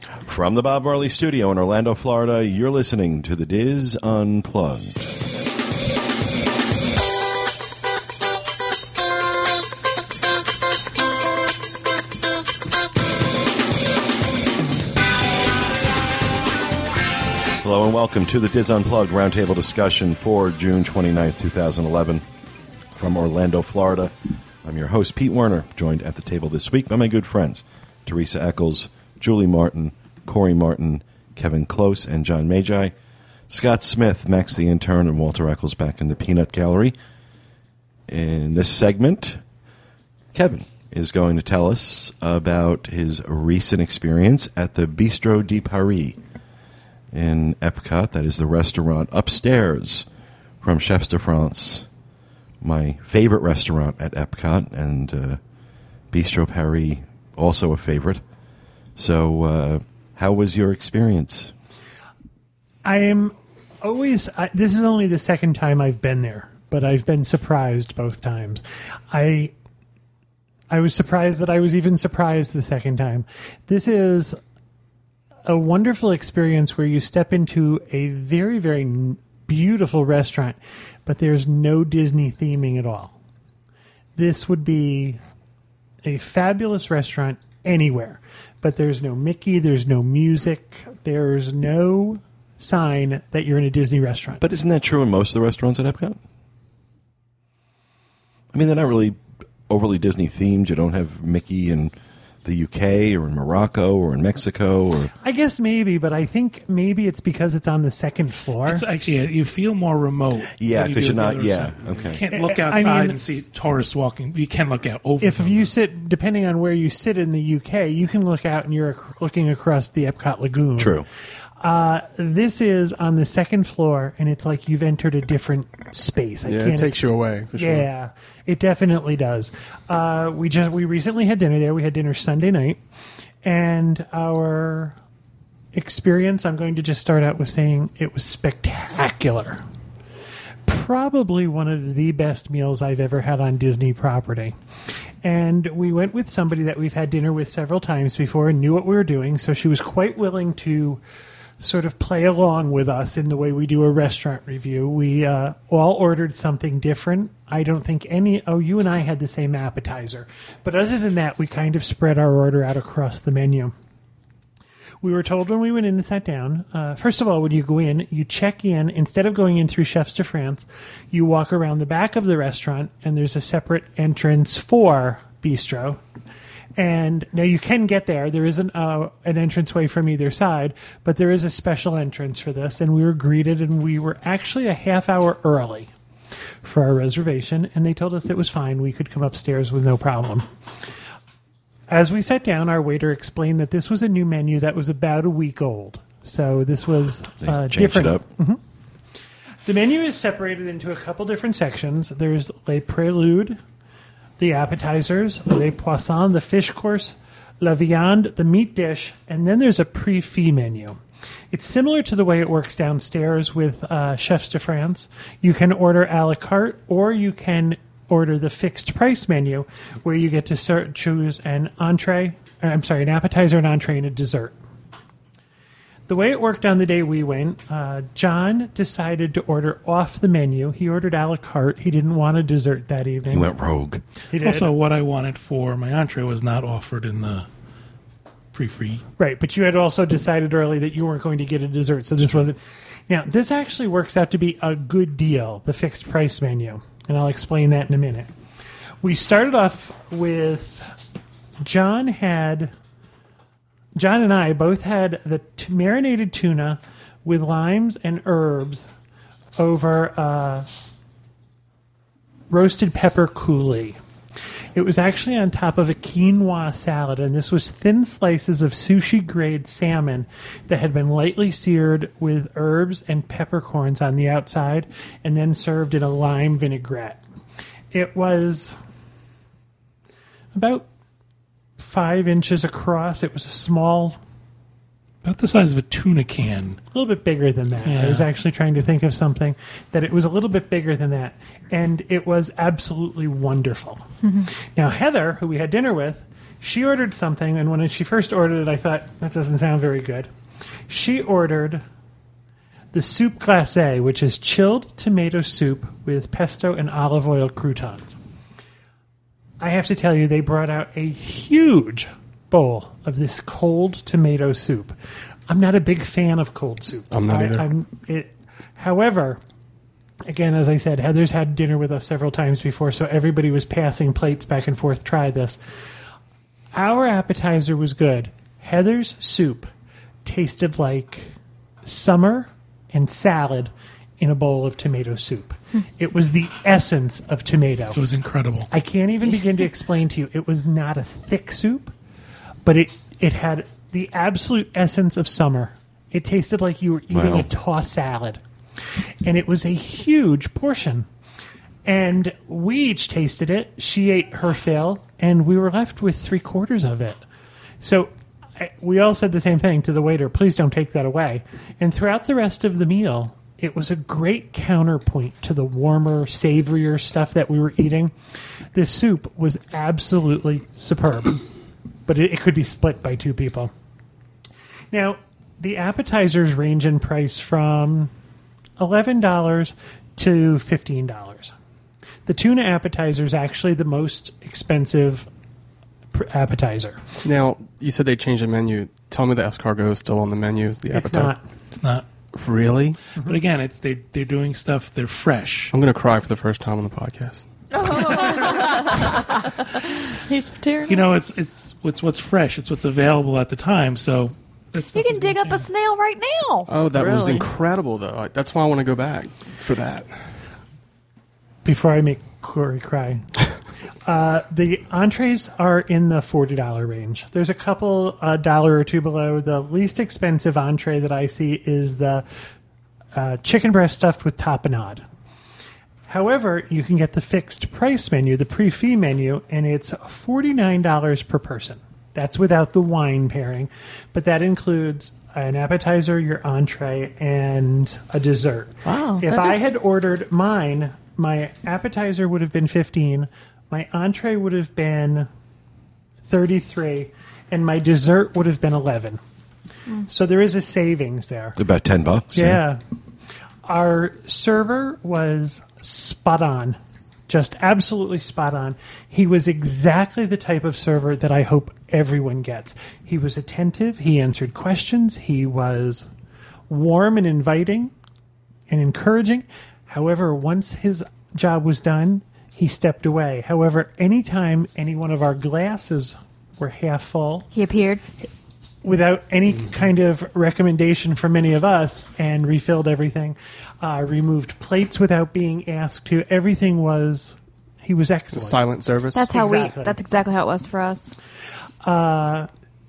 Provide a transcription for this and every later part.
From the Bob Marley Studio in Orlando, Florida, you're listening to the Diz Unplugged. Hello and welcome to the Diz Unplugged roundtable discussion for June 29th, 2011, from Orlando, Florida. I'm your host, Pete Werner, joined at the table this week by my good friends, Teresa Eccles, Julie Martin, Corey Martin, Kevin Close, and John Magi. Scott Smith, Max the Intern, and Walter Eccles back in the Peanut Gallery. In this segment, Kevin is going to tell us about his recent experience at the Bistro de Paris in Epcot. That is the restaurant upstairs from Chefs de France, my favorite restaurant at Epcot, and uh, Bistro Paris, also a favorite. So, uh, how was your experience? I am always. I, this is only the second time I've been there, but I've been surprised both times. I I was surprised that I was even surprised the second time. This is a wonderful experience where you step into a very very beautiful restaurant, but there's no Disney theming at all. This would be a fabulous restaurant anywhere, but there's no Mickey, there's no music, there's no sign that you're in a Disney restaurant. But isn't that true in most of the restaurants at Epcot? I mean, they're not really overly Disney themed. You don't have Mickey in the UK or in Morocco or in Mexico or I guess maybe, but I think maybe it's because it's on the second floor. It's actually uh, you feel more remote. Yeah, because you 'cause you're not- yeah, restaurant. okay. You can't look I outside mean- and see tourists walking. You can look out over. if them. you sit, depending on where you sit in the UK, you can look out and you're looking across the Epcot Lagoon. true. Uh, this is on the second floor, and it's like you've entered a different space. I Yeah, can't it takes you away for sure. Yeah, it definitely does. Uh, we just we recently had dinner there. We had dinner Sunday night, and our experience. I'm going to just start out with saying it was spectacular. Probably one of the best meals I've ever had on Disney property. And we went with somebody that we've had dinner with several times before and knew what we were doing, so she was quite willing to sort of play along with us in the way we do a restaurant review. We uh, all ordered something different. I don't think any. Oh, you and I had the same appetizer, but other than that, we kind of spread our order out across the menu. We were told when we went in and sat down. Uh, first of all, when you go in, you check in. Instead of going in through Chefs de France, you walk around the back of the restaurant, and there's a separate entrance for bistro. And now you can get there. There isn't uh, an entranceway from either side, but there is a special entrance for this. And we were greeted, and we were actually a half hour early for our reservation. And they told us it was fine. We could come upstairs with no problem. As we sat down, our waiter explained that this was a new menu that was about a week old. So this was uh, different. up. The menu is separated into a couple different sections. There's Le Prelude, the appetizers, Le Poisson, the fish course, La Viande, the meat dish, and then there's a pre-fee menu. It's similar to the way it works downstairs with uh, Chefs de France. You can order a la carte, or you can order the fixed price menu, where you get to start, choose an entree. uh, I'm sorry, an appetizer, an entree, and a dessert the way it worked on the day we went, uh, John decided to order off the menu. He ordered a la carte. He didn't want a dessert that evening. He went rogue. He did. also what I wanted for my entree was not offered in the pre-free. right, but you had also decided early that you weren't going to get a dessert, so this wasn't. Now, this actually works out to be a good deal, the fixed price menu, and I'll explain that in a minute. We started off with John had John and I both had the t- marinated tuna with limes and herbs over uh, roasted pepper coulis. It was actually on top of a quinoa salad, and this was thin slices of sushi grade salmon that had been lightly seared with herbs and peppercorns on the outside, and then served in a lime vinaigrette. It was about five inches across. It was a small About the size of a tuna can. a little bit bigger than that. I Yeah. was actually trying to think of something that it was a little bit bigger than that, and it was absolutely wonderful. now Heather, who we had dinner with, She ordered something, and when she first ordered it, I thought that doesn't sound very good. She ordered the soup glacé, which is chilled tomato soup with pesto and olive oil croutons. I have to tell you, they brought out a huge bowl of this cold tomato soup. I'm not a big fan of cold soup. I'm not I, either. I'm, it, however, again, as I said, Heather's had dinner with us several times before, so everybody was passing plates back and forth. Try this. Our appetizer was good. Heather's soup tasted like summer and salad in a bowl of tomato soup. it was the essence of tomato. It was incredible. I can't even begin to explain to you. It was not a thick soup, but it it had the absolute essence of summer. It tasted like you were eating Wow. a tossed salad, and it was a huge portion. And we each tasted it. She ate her fill, and we were left with three quarters of it. So I, we all said the same thing to the waiter please don't take that away. And throughout the rest of the meal, it was a great counterpoint to the warmer, savorier stuff that we were eating. This soup was absolutely superb, but it, it could be split by two people. Now, the appetizers range in price from $11 to $15. The tuna appetizer is actually the most expensive appetizer. Now, you said they changed the menu. Tell me the escargot is still on the menu. The appetizer. It's appetizer. not. It's not. Really? But again, it's they they're doing stuff. They're fresh. I'm going to cry for the first time on the podcast. He's tearing. You know, it's it's what's what's fresh. It's what's available at the time. So that's you can dig up a snail right now. Oh, that was Really? incredible, though. I- That's why I want to go back for that. before I make Corey cry. Uh, the entrees are in the forty dollar range. There's a couple uh, dollar or two below. The least expensive entree that I see is the uh, chicken breast stuffed with tapenade. However, you can get the fixed price menu, the pre-fee menu, and it's forty nine dollars per person. That's without the wine pairing, but that includes an appetizer, your entree, and a dessert. Wow, If that I had ordered mine, my appetizer would have been 15, my entree would have been 33, and my dessert would have been 11. Mm. So there is a savings there. About 10 bucks. Yeah. Our server was spot on. Just absolutely spot on. He was exactly the type of server that I hope everyone gets. He was attentive, he answered questions, he was warm and inviting and encouraging. However, once his job was done, he stepped away. However, anytime any one of our glasses were half full, He appeared. without any kind of recommendation from any of us and refilled everything. Uh, removed plates without being asked to. Everything was he was excellent. Silent service. That's how Exactly. we. That's exactly how it was for us.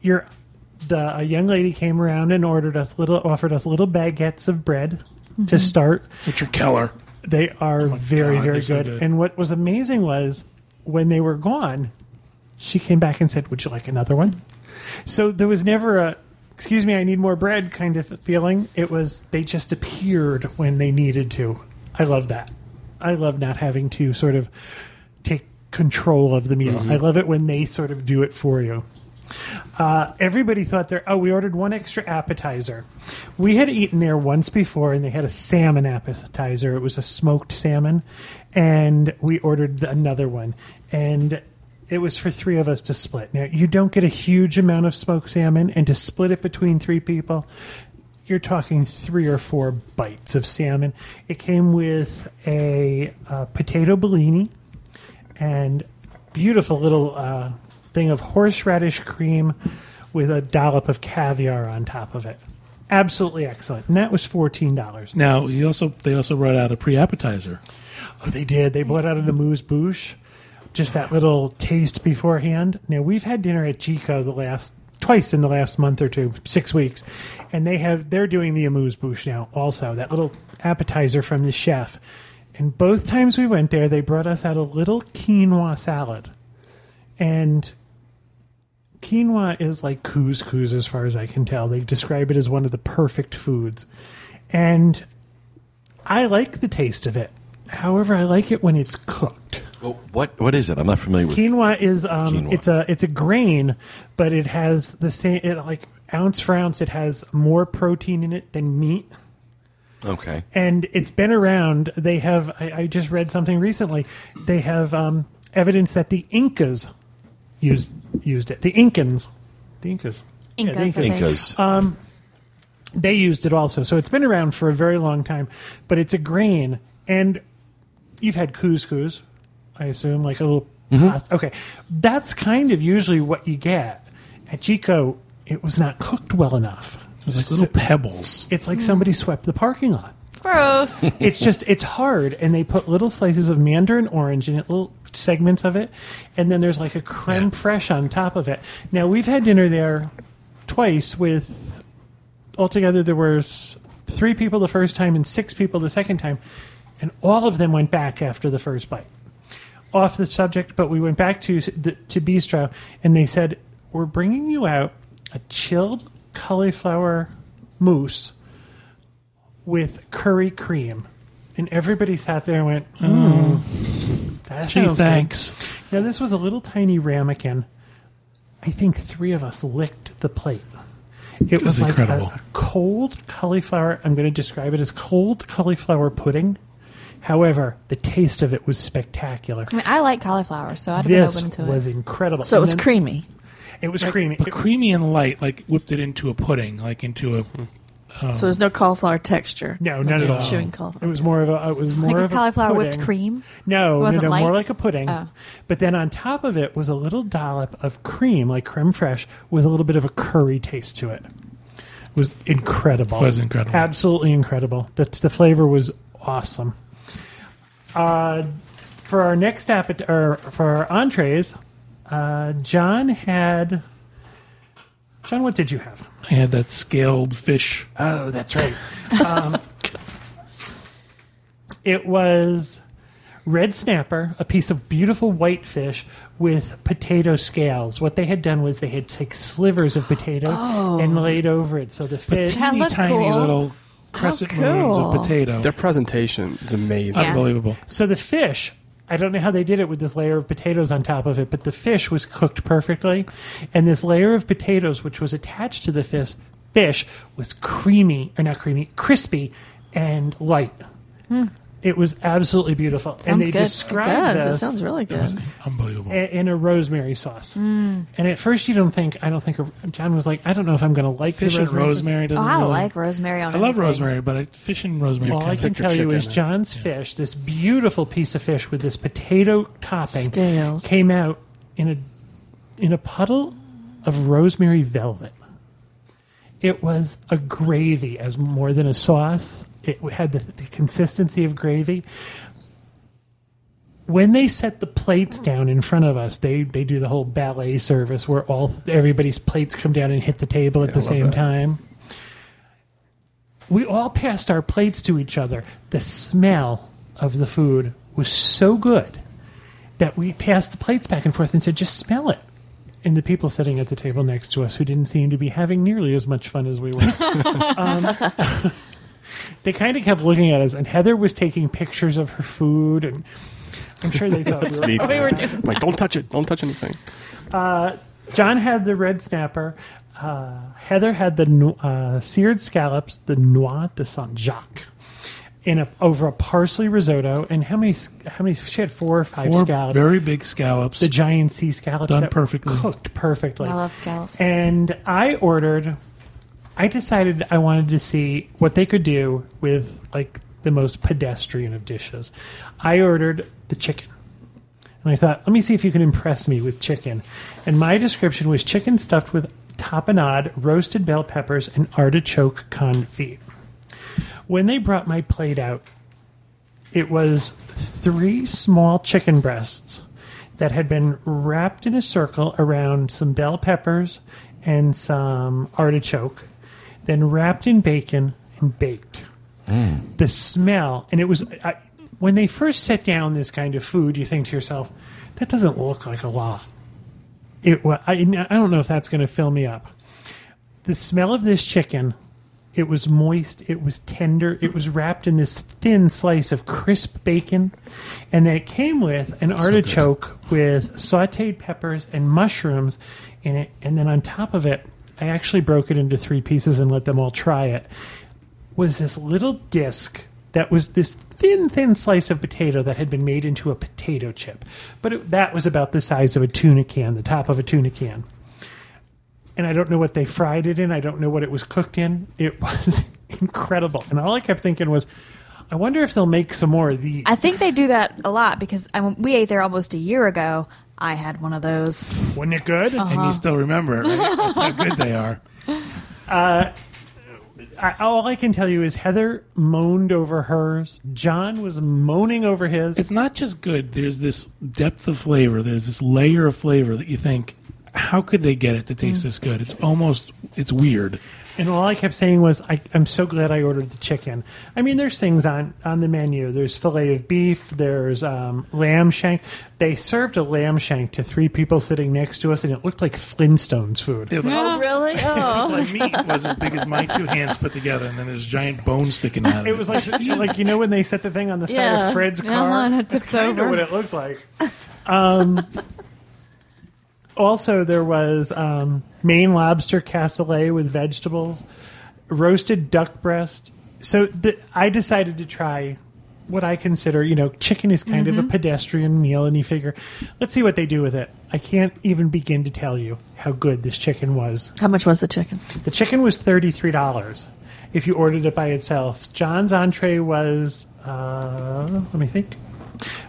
Your the a young lady came around and ordered us little offered us little baguettes of bread to start. Richard Keller. They are oh very God, very they're so good. good. And what was amazing was when they were gone, she came back and said, "Would you like another one?" So there was never a "excuse me, I need more bread" kind of feeling. It was they just appeared when they needed to. I love that. I love not having to sort of take control of the meal. Mm-hmm. I love it when they sort of do it for you. Uh, everybody thought there. Oh, we ordered one extra appetizer. We had eaten there once before, and they had a salmon appetizer. It was a smoked salmon, and we ordered another one, and it was for three of us to split. Now, you don't get a huge amount of smoked salmon, and to split it between three people, you're talking three or four bites of salmon. It came with a uh, potato bellini and beautiful little uh, thing of horseradish cream with a dollop of caviar on top of it. Absolutely excellent. And that was fourteen dollars. Now he also they also brought out a pre appetizer. Oh, they did. They brought out an amuse bouche, just that little taste beforehand. Now we've had dinner at Jiko the last twice in the last month or two, six weeks, and they have they're doing the amuse bouche now. Also, that little appetizer from the chef. And both times we went there, they brought us out a little quinoa salad, and quinoa is like couscous as far as I can tell. They describe it as one of the perfect foods, and I like the taste of it. However, I like it when it's cooked. Well, what what is it? I'm not familiar with. Quinoa is um, Quinoa. it's a it's a grain, but it has the same it like ounce for ounce. It has more protein in it than meat, Okay. and it's been around. They have I, I just read something recently. They have um, evidence that the Incas used used it. The Incans, the Incas, Yeah, the Incas, I think. Incas. Um, they used it also. So it's been around for a very long time, but it's a grain. And you've had couscous, I assume, like a little mm-hmm. pasta. Okay. That's kind of usually what you get. At Jiko, it was not cooked well enough. It was like little pebbles. It's like somebody swept the parking lot. Gross. It's just, it's hard. And they put little slices of mandarin orange in it, little segments of it. And then there's like a creme Yeah. fraiche on top of it. Now, we've had dinner there twice with altogether there was three people the first time and six people the second time and all of them went back after the first bite off the subject but we went back to the, to bistro and they said we're bringing you out a chilled cauliflower mousse with curry cream and everybody sat there and went mm, that Gee, sounds good." thanks. now this was a little tiny ramekin i think three of us licked the plate it was, was like a, incredible. a cold cauliflower. I'm going to describe it as cold cauliflower pudding. However, the taste of it was spectacular. I mean, I like cauliflower, so I'd have been This open to was it. Was incredible. So it And was then- creamy. It was creamy. But It- creamy and light, like whipped it into a pudding, like into a. So there's no cauliflower texture. no, not at all. Chewing cauliflower. It was more of a. It was more Like a of cauliflower whipped cream. No, It no, wasn't no, more like a pudding. Oh. But then on top of it was a little dollop of cream, like creme fraiche, with a little bit of a curry taste to it. It was incredible. Was incredible. Absolutely incredible. The, the flavor was awesome. Uh, for our next appet- or for our entrees, uh, John had. John, what did you have? I had that scaled fish. Oh, that's right. Um, it was red snapper, a piece of beautiful white fish with potato scales. What they had done was they had taken slivers of potato and laid over it. So the fish. That Teeny looked tiny cool. little crescent moons of potato. Their presentation is amazing. Yeah. Unbelievable. So the fish, I don't know how they did it with this layer of potatoes on top of it, but the fish was cooked perfectly. And this layer of potatoes, which was attached to the fish, fish was creamy, or not creamy, crispy and light. Hmm. It was absolutely beautiful. and they good. It described does. It sounds really good. Unbelievable. i- in a rosemary sauce. Hmm. And at first, you don't think, I don't think, John was like, I don't know if I'm going to like Fish the and rosemary. sauce. rosemary Oh, doesn't I really. like rosemary on I love anything. rosemary, but I, fish and rosemary. All I kind can tell you chicken. is John's fish, this beautiful piece of fish with this potato topping, Scales. came out in a in a puddle of rosemary velvet. It was a gravy as more than a sauce. It had the, the consistency of gravy. When they set the plates down in front of us, they, they do the whole ballet service where all everybody's plates come down and hit the table at the I love same that. time we all passed our plates to each other. The smell of the food was so good that we passed the plates back and forth and said, just smell it. And the people sitting at the table next to us, who didn't seem to be having nearly as much fun as we were, um, they kind of kept looking at us. And Heather was taking pictures of her food, and I'm sure they thought we were, We were doing I'm like, don't touch it. Don't touch anything. John had the red snapper. Uh, Heather had the uh, seared scallops, the noix de Saint Jacques, in a over a parsley risotto. And how many? How many? She had four or five Four scallops. very big scallops. the giant sea scallops Done perfectly. cooked perfectly. I love scallops. And I ordered. I decided I wanted to see what they could do with like the most pedestrian of dishes. I ordered the chicken. And I thought, let me see if you can impress me with chicken. And my description was chicken stuffed with tapenade, roasted bell peppers, and artichoke confit. When they brought my plate out, it was three small chicken breasts that had been wrapped in a circle around some bell peppers and some artichoke, then wrapped in bacon and baked. Mm. The smell, and it was I, when they first set down this kind of food, you think to yourself, that doesn't look like a lot. It, wa- I, I don't know if that's going to fill me up. The smell of this chicken It was moist. It was tender. It was wrapped in this thin slice of crisp bacon, and then it came with an artichoke with sautéed peppers and mushrooms in it. And then on top of it, I actually broke it into three pieces and let them all try it. Was this little disc that was this thin, thin slice of potato that had been made into a potato chip, but it, that was about the size of a tuna can, the top of a tuna can and I don't know what they fried it in. I don't know what it was cooked in. It was incredible. And all I kept thinking was, I wonder if they'll make some more of these. I think they do that a lot because I mean, we ate there almost a year ago. I had one of those. Wasn't it good? And you uh-huh. still remember it, right? That's how good they are. Uh, I, all I can tell you is Heather moaned over hers. John was moaning over his. It's not just good. There's this depth of flavor. There's this layer of flavor that you think, how could they get it to taste mm. this good? It's almost, it's weird. And all I kept saying was, I, I'm so glad I ordered the chicken. I mean, there's things on, on the menu. There's filet of beef. There's um, lamb shank. They served a lamb shank to three people sitting next to us, and it looked like Flintstones food. It was, Oh, really? Oh. it's like meat was as big as my two hands put together, and then there's giant bone sticking out of it. It was like like you know when they set the thing on the side Yeah. of Fred's Yeah, car. and it That's tips kind of what it looked like. Um, also, there was um, Maine lobster cassoulet with vegetables, roasted duck breast. So the, I decided to try what I consider, you know, chicken is kind of a pedestrian meal, and you figure, let's see what they do with it. I can't even begin to tell you how good this chicken was. How much was the chicken? The chicken was thirty three dollars if you ordered it by itself. John's entree was uh, let me think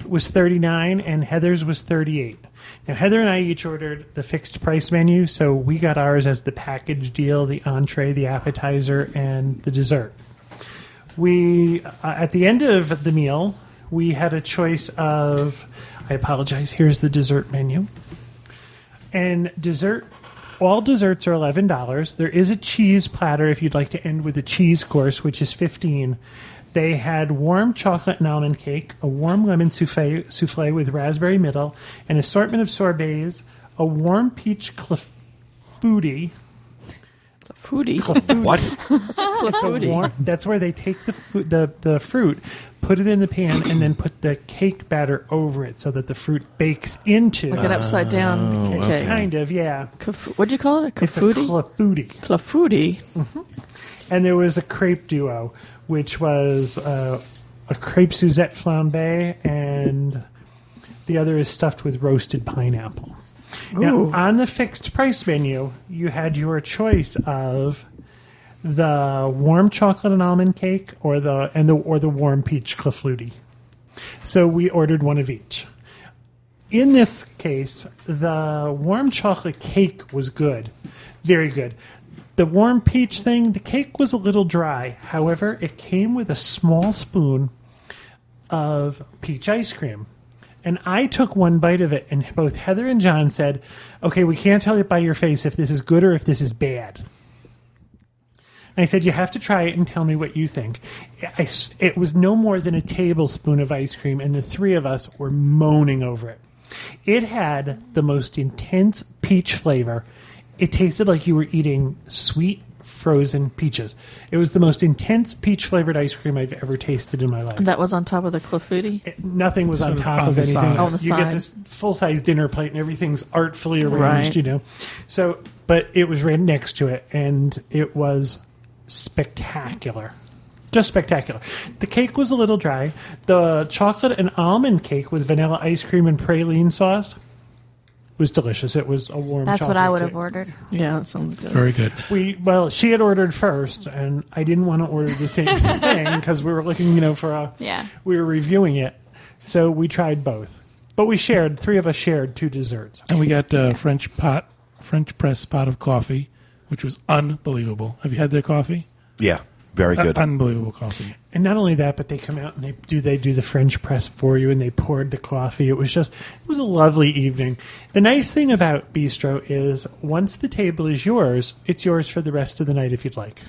was thirty nine, and Heather's was thirty eight. Now Heather and I each ordered the fixed price menu, so we got ours as the package deal: the entree, the appetizer, and the dessert. We uh, at the end of the meal we had a choice of. I apologize. Here's the dessert menu. And dessert, all desserts are eleven dollars. There is a cheese platter if you'd like to end with a cheese course, which is fifteen. They had warm chocolate and almond cake, a warm lemon souffle, souffle with raspberry middle, an assortment of sorbets, a warm peach clafouti. Foodie. What? Clafouti. warm, that's where they take the, fu- the the fruit, put it in the pan, and then put the cake batter over it so that the fruit bakes into. Like an upside down Oh, cake. Kind of, yeah. Caf- What'd you call it? A It's a Clafouti? clafouti. Clafouti. Mm-hmm. And there was a crepe duo, which was uh, a crepe Suzette flambe, and the other is stuffed with roasted pineapple. Now, on the fixed price menu, you had your choice of the warm chocolate and almond cake, or the and the or the warm peach clafouti. So we ordered one of each. In this case, the warm chocolate cake was good, very good. The warm peach thing, the cake was a little dry. However, it came with a small spoon of peach ice cream. And I took one bite of it, and both Heather and John said, Okay, we can't tell it by your face if this is good or if this is bad. And I said, You have to try it and tell me what you think. I it was no more than a tablespoon of ice cream, and the three of us were moaning over it. It had the most intense peach flavor. It tasted like you were eating sweet frozen peaches. It was the most intense peach flavored ice cream I've ever tasted in my life. And that was on top of the Clafouti? It- nothing was on Sort of top on of the anything. side. On the you side. get this full size dinner plate and everything's artfully arranged, Right. you know. So, but it was right next to it, and it was spectacular. Just spectacular. The cake was a little dry. The chocolate and almond cake with vanilla ice cream and praline sauce was delicious. It was a warm. That's what I would have ordered. Yeah, that sounds good. Very good. We well, she had ordered first, and I didn't want to order the same thing because we were looking, you know, for a. Yeah. We were reviewing it, so we tried both, but we shared. Three of us shared two desserts. And we got uh, French pot, French press pot of coffee, which was unbelievable. Have you had their coffee? Yeah, very Uh, good. unbelievable coffee. And not only that, but they come out and they do they do the French press for you, and they poured the coffee. It was just it was a lovely evening. The nice thing about bistro is once the table is yours, it's yours for the rest of the night if you'd like.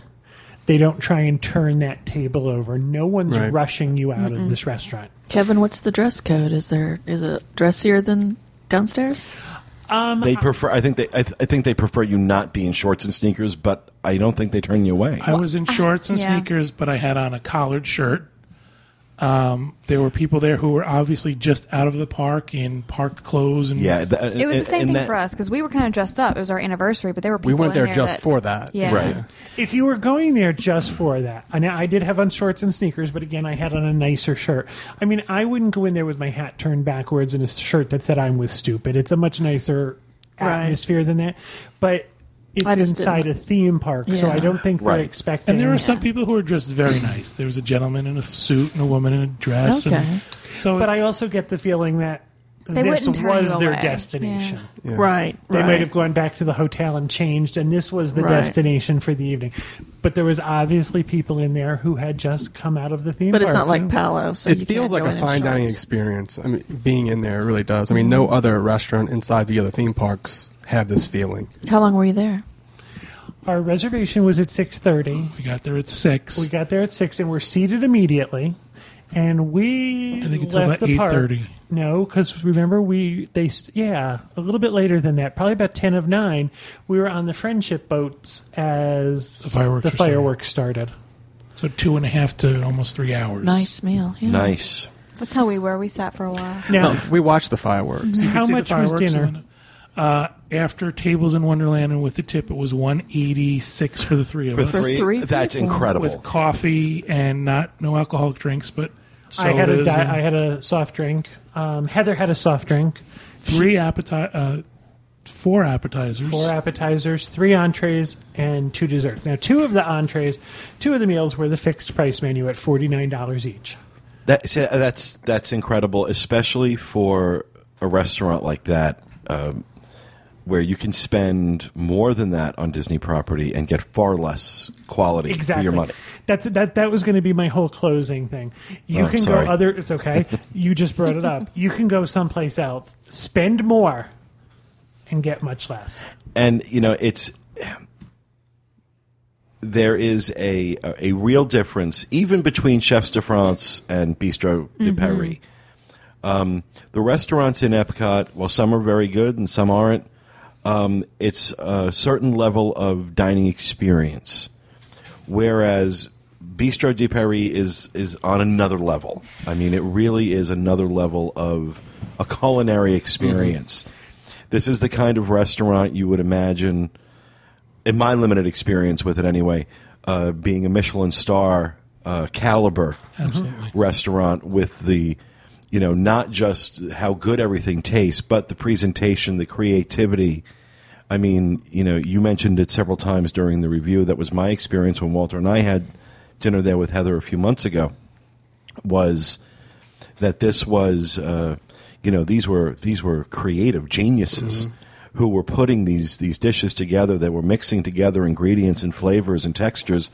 They don't try and turn that table over. No one's Right. rushing you out of this restaurant. Kevin, what's the dress code? Is there is it dressier than downstairs? Um, they prefer. I think they. I, th- I think they prefer you not be in shorts and sneakers, but I don't think they turn you away. I was in uh, shorts and yeah. sneakers, but I had on a collared shirt. Um, there were people there who were obviously just out of the park in park clothes and yeah, th- It was the same thing that- for us because we were kind of dressed up. It was our anniversary, but there were people We went in there just that- for that. Yeah. Right. If you were going there just for that, and I did have on shorts and sneakers, but again, I had on a nicer shirt. I mean, I wouldn't go in there with my hat turned backwards and a shirt that said "I'm with stupid." It's a much nicer Right. atmosphere than that, but it's inside a theme park, so I don't think Right. they're expecting. And there were some people who were dressed very nice. There was a gentleman in a suit and a woman in a dress. Okay. And so, but I also get the feeling that They this was their away. destination. Yeah. Right. They right. might have gone back to the hotel and changed, and this was the Right. destination for the evening. But there was obviously people in there who had just come out of the theme But it's park. not like Palo, so it you feels like a in in fine dining experience. I mean, being in there really does. I mean, no mm-hmm. other restaurant inside the other theme parks have this feeling. How long were you there? Our reservation was at six thirty. we got there at six. We got there at six, and we're seated immediately. And we I think it's left about the park. 8:30. No, because remember we they yeah a little bit later than that, probably about ten of nine. We were on the friendship boats as The fireworks the fireworks started. so two and a half to almost three hours. Nice meal. Yeah. Nice. That's how we were. We sat for a while. Now, We watched the fireworks. How see the much was dinner? And- Uh, after tables in Wonderland and with the tip, it was one eighty six for the three of For us, three, three that's people. incredible. with coffee and not no alcoholic drinks, but I had a sodas di- and I had a soft drink. Um, Heather had a soft drink. three appeti- uh, four appetizers. four appetizers, three entrees, and two desserts. Now, two of the entrees, two of the meals were the fixed price menu at forty nine dollars each. That, see, that's that's incredible, especially for a restaurant like that, um, where you can spend more than that on Disney property and get far less quality Exactly. for your money. That's that. That was going to be my whole closing thing. You Oh, can sorry. go other. It's okay. you just brought it up. You can go someplace else, spend more, and get much less. and you know it's there is a a real difference even between Chefs de France and Bistro de Paris. Um, the restaurants in Epcot, while some are very good and some aren't, um, it's a certain level of dining experience. Whereas Bistro de Paris is is on another level. I mean, it really is another level of a culinary experience. This is the kind of restaurant you would imagine, in my limited experience with it anyway, uh, being a Michelin star uh, caliber Absolutely. restaurant with the, you know, not just how good everything tastes, but the presentation, the creativity. I mean, you know, you mentioned it several times during the review. That was my experience when Walter and I had dinner there with Heather a few months ago. Was that this was, uh, you know, these were these were creative geniuses who were putting these these dishes together. that were mixing together ingredients and flavors and textures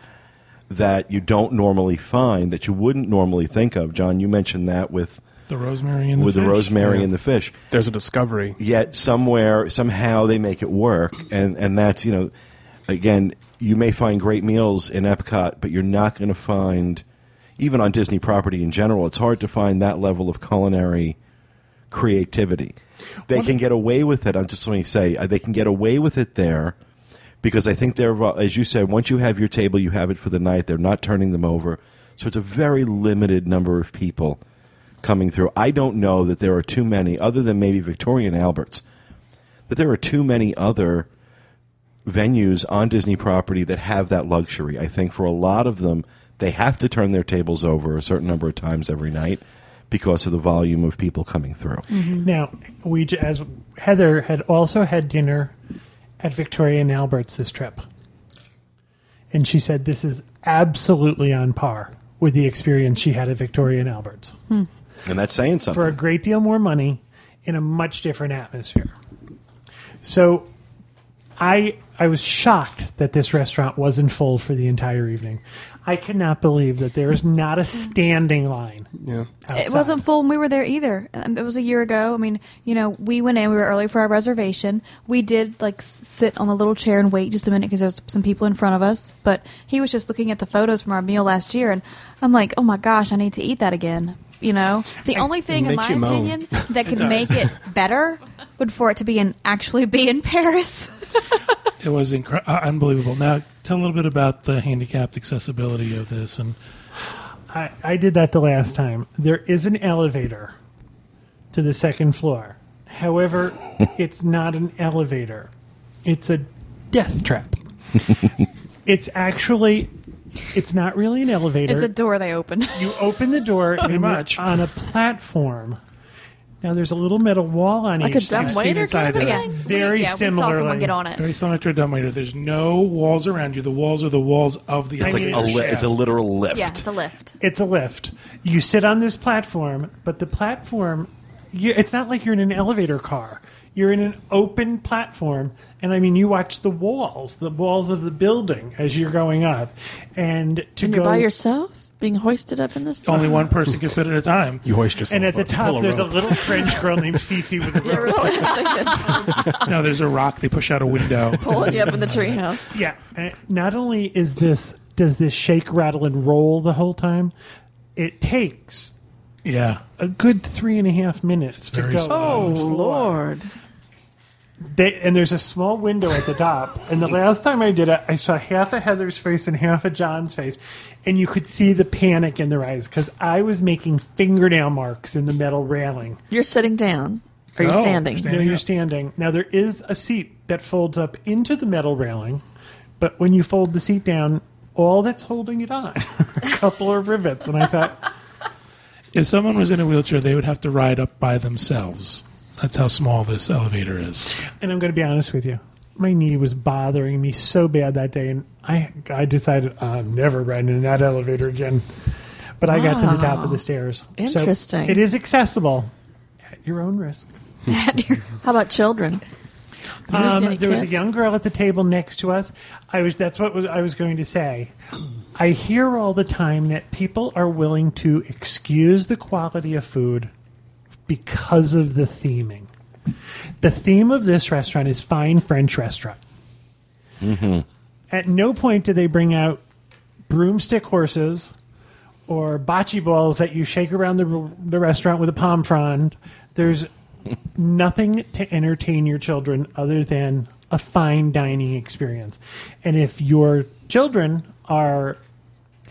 that you don't normally find, that you wouldn't normally think of. John, you mentioned that with The rosemary and the with the rosemary Yeah. and the fish. There's a discovery. yet somewhere somehow they make it work. And and that's you know again you may find great meals in Epcot but you're not going to find even on Disney property in general it's hard to find that level of culinary creativity. They can get away with it. I'm just let me say uh, they can get away with it there because I think they're uh, as you said once you have your table you have it for the night. They're not turning them over. So it's a very limited number of people coming through. I don't know that there are too many, other than maybe Victoria and Alberts, that there are too many other venues on Disney property that have that luxury. I think for a lot of them, they have to turn their tables over a certain number of times every night because of the volume of people coming through. Mm-hmm. Now, we as Heather had also had dinner at Victoria and Albert's this trip, and she said this is absolutely on par with the experience she had at Victoria and Albert's hmm. And that's saying something. for a great deal more money in a much different atmosphere. So, I I was shocked that this restaurant wasn't full for the entire evening. I cannot believe that there is not a standing line. Yeah. It wasn't full when we were there either. Um, It was a year ago. I mean, you know, we went in. We were early for our reservation. We did like sit on the little chair and wait just a minute because there's some people in front of us. But he was just looking at the photos from our meal last year, and I'm like, oh my gosh, I need to eat that again. You know, the only thing, in my you moan. opinion, that could make it better would for it to be in actually be in Paris. It was incre- uh, unbelievable. Now, tell a little bit about the handicapped accessibility of this, and I, I did that the last time. There is an elevator to the second floor. However, it's not an elevator. It's a death trap. it's actually it's not really an elevator. it's a door they open. you open the door and you're much. on a platform. Now there's a little metal wall on Like a each dumb side. seen waiter kind of inside a there. thing? Very we, yeah, we saw similarly. someone get on it. very similar to a dumbwaiter. There's no walls around you. The walls are the walls of the It's like elevator a li- shaft. it's a literal lift. Yeah, it's a lift. It's a lift. You sit on this platform, but the platform, you, it's not like you're in an elevator car. You're in an open platform, and I mean, you watch the walls, the walls of the building as you're going up, and to And go you're by yourself, being hoisted up in this. thing? Only one person can fit at a time. You hoist yourself And at the up, pull top, a there's a little French girl named Fifi with a rope. really. I was thinking, No, there's a rock. They push out a window. pulling you up in the treehouse. Yeah. and not only is this does this shake, rattle, and roll the whole time, it takes Yeah, a good three and a half minutes to go. slow. Oh on the oh, floor. Lord! They, and there's a small window at the top. And the last time I did it, I saw half of Heather's face and half of John's face, and you could see the panic in their eyes because I was making fingernail marks in the metal railing. You're sitting down. Are you No, standing? No, you're up. standing. Now there is a seat that folds up into the metal railing, but when you fold the seat down, all that's holding it on, a couple of rivets. And I thought, If someone was in a wheelchair, they would have to ride up by themselves. That's how small this elevator is. and I'm going to be honest with you, my knee was bothering me so bad that day, and I I decided I'm never riding in that elevator again. But I got to the top of the stairs. So Interesting. it is accessible at your own risk. How about children? Um, any there was a kids? young girl at the table next to us. I was that's what was I was going to say. I hear all the time that people are willing to excuse the quality of food because of the theming. The theme of this restaurant is fine French restaurant. Mm-hmm. At no point do they bring out broomstick horses or bocce balls that you shake around the, the restaurant with a palm frond. There's nothing to entertain your children other than a fine dining experience. And if your children are up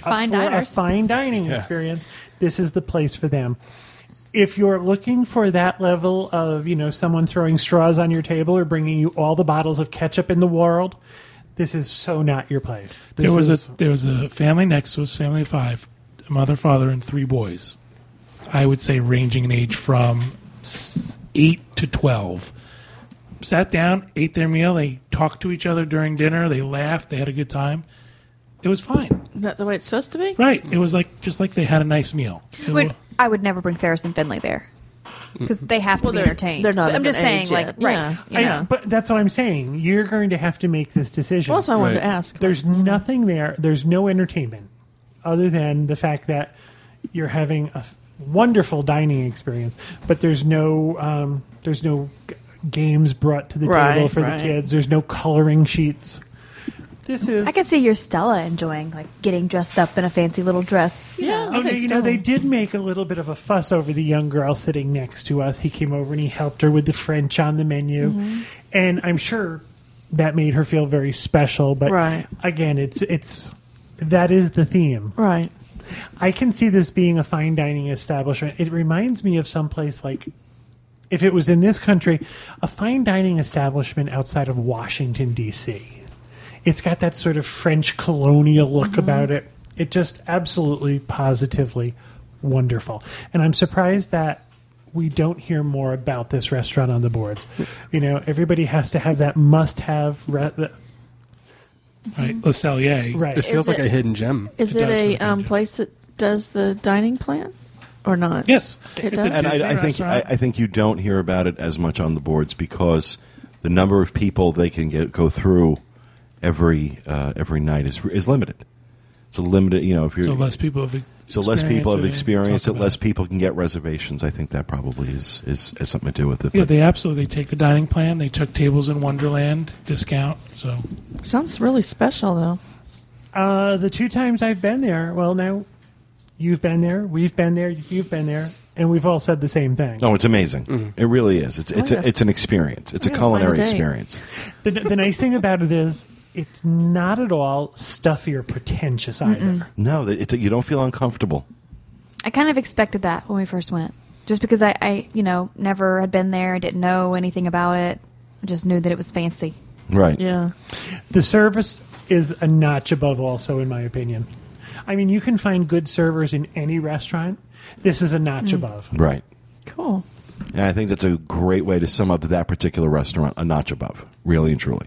Fine for diners. a fine dining experience, this is the place for them. If you're looking for that level of, you know, someone throwing straws on your table or bringing you all the bottles of ketchup in the world, this is so not your place. This There was is, a there was a family next to us, family of five, a mother, father, and three boys. I would say ranging in age from eight to twelve. Sat down, ate their meal. They talked to each other during dinner. They laughed. They had a good time. It was fine. Is that the way it's supposed to be? Right. It was like just like they had a nice meal. It Would, wa- I would never bring Ferris and Finley there because they have to Well, be they're- entertained. they're not But I'm just saying, like, yet. right? Yeah. I Yeah. know, but that's what I'm saying. You're going to have to make this decision. Also, I wanted Right. to ask. There's nothing there. There's no entertainment other than the fact that you're having a wonderful dining experience, but there's no um, there's no g- games brought to the Right, table for right. the kids. There's no coloring sheets. This is I could see your Stella enjoying like getting dressed up in a fancy little dress. yeah, Oh, I you know, they did make a little bit of a fuss over the young girl sitting next to us. He came over and he helped her with the French on the menu. Mm-hmm. And I'm sure that made her feel very special. But Right. again, it's it's that is the theme. right. I can see this being a fine dining establishment. It reminds me of some place like if it was in this country, a fine dining establishment outside of Washington D.C. It's got that sort of French colonial look about it. It just absolutely positively wonderful. And I'm surprised that we don't hear more about this restaurant on the boards. You know, everybody has to have that must-have re- right. Le Cellier. right. It feels Is like it- a hidden gem. Is It it, does a um, place that does the dining plan or not? Yes. It does? and I, I think I. I think you don't hear about it as much on the boards because the number of people they can get go through every uh, every night is is limited. It's a limited, you know. If you're so less people have so less people have experienced experienced it, less people can get reservations. I think that probably is is has something to do with it. Yeah, But they absolutely take the dining plan. They took tables in Wonderland discount. So Sounds really special, though. Uh, the two times I've been there, well, now you've been there, we've been there, you've been there. and we've all said the same thing. Oh, it's amazing. It really is. It's it's yeah. a, it's an experience. It's a gotta a culinary day. experience. The, the nice thing about it is it's not at all stuffy or pretentious either. No, that- it's you don't feel uncomfortable. I kind of expected that when we first went, just because I, I you know, never had been there, I didn't know anything about it. I just knew that it was fancy. Right. Yeah. The service is a notch above, also, in my opinion. I mean, you can find good servers in any restaurant. This is a notch mm. above. Right. Cool. And I think that's a great way to sum up that particular restaurant, a notch above, really and truly.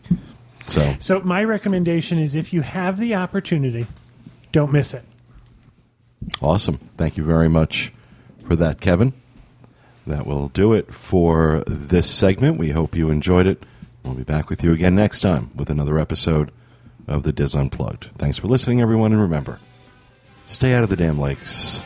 So, So, my recommendation is if you have the opportunity, don't miss it. awesome. Thank you very much for that, Kevin. That will do it for this segment. We hope you enjoyed it. We'll be back with you again next time with another episode of the DIS Unplugged. Thanks for listening, everyone, and remember stay out of the damn lakes.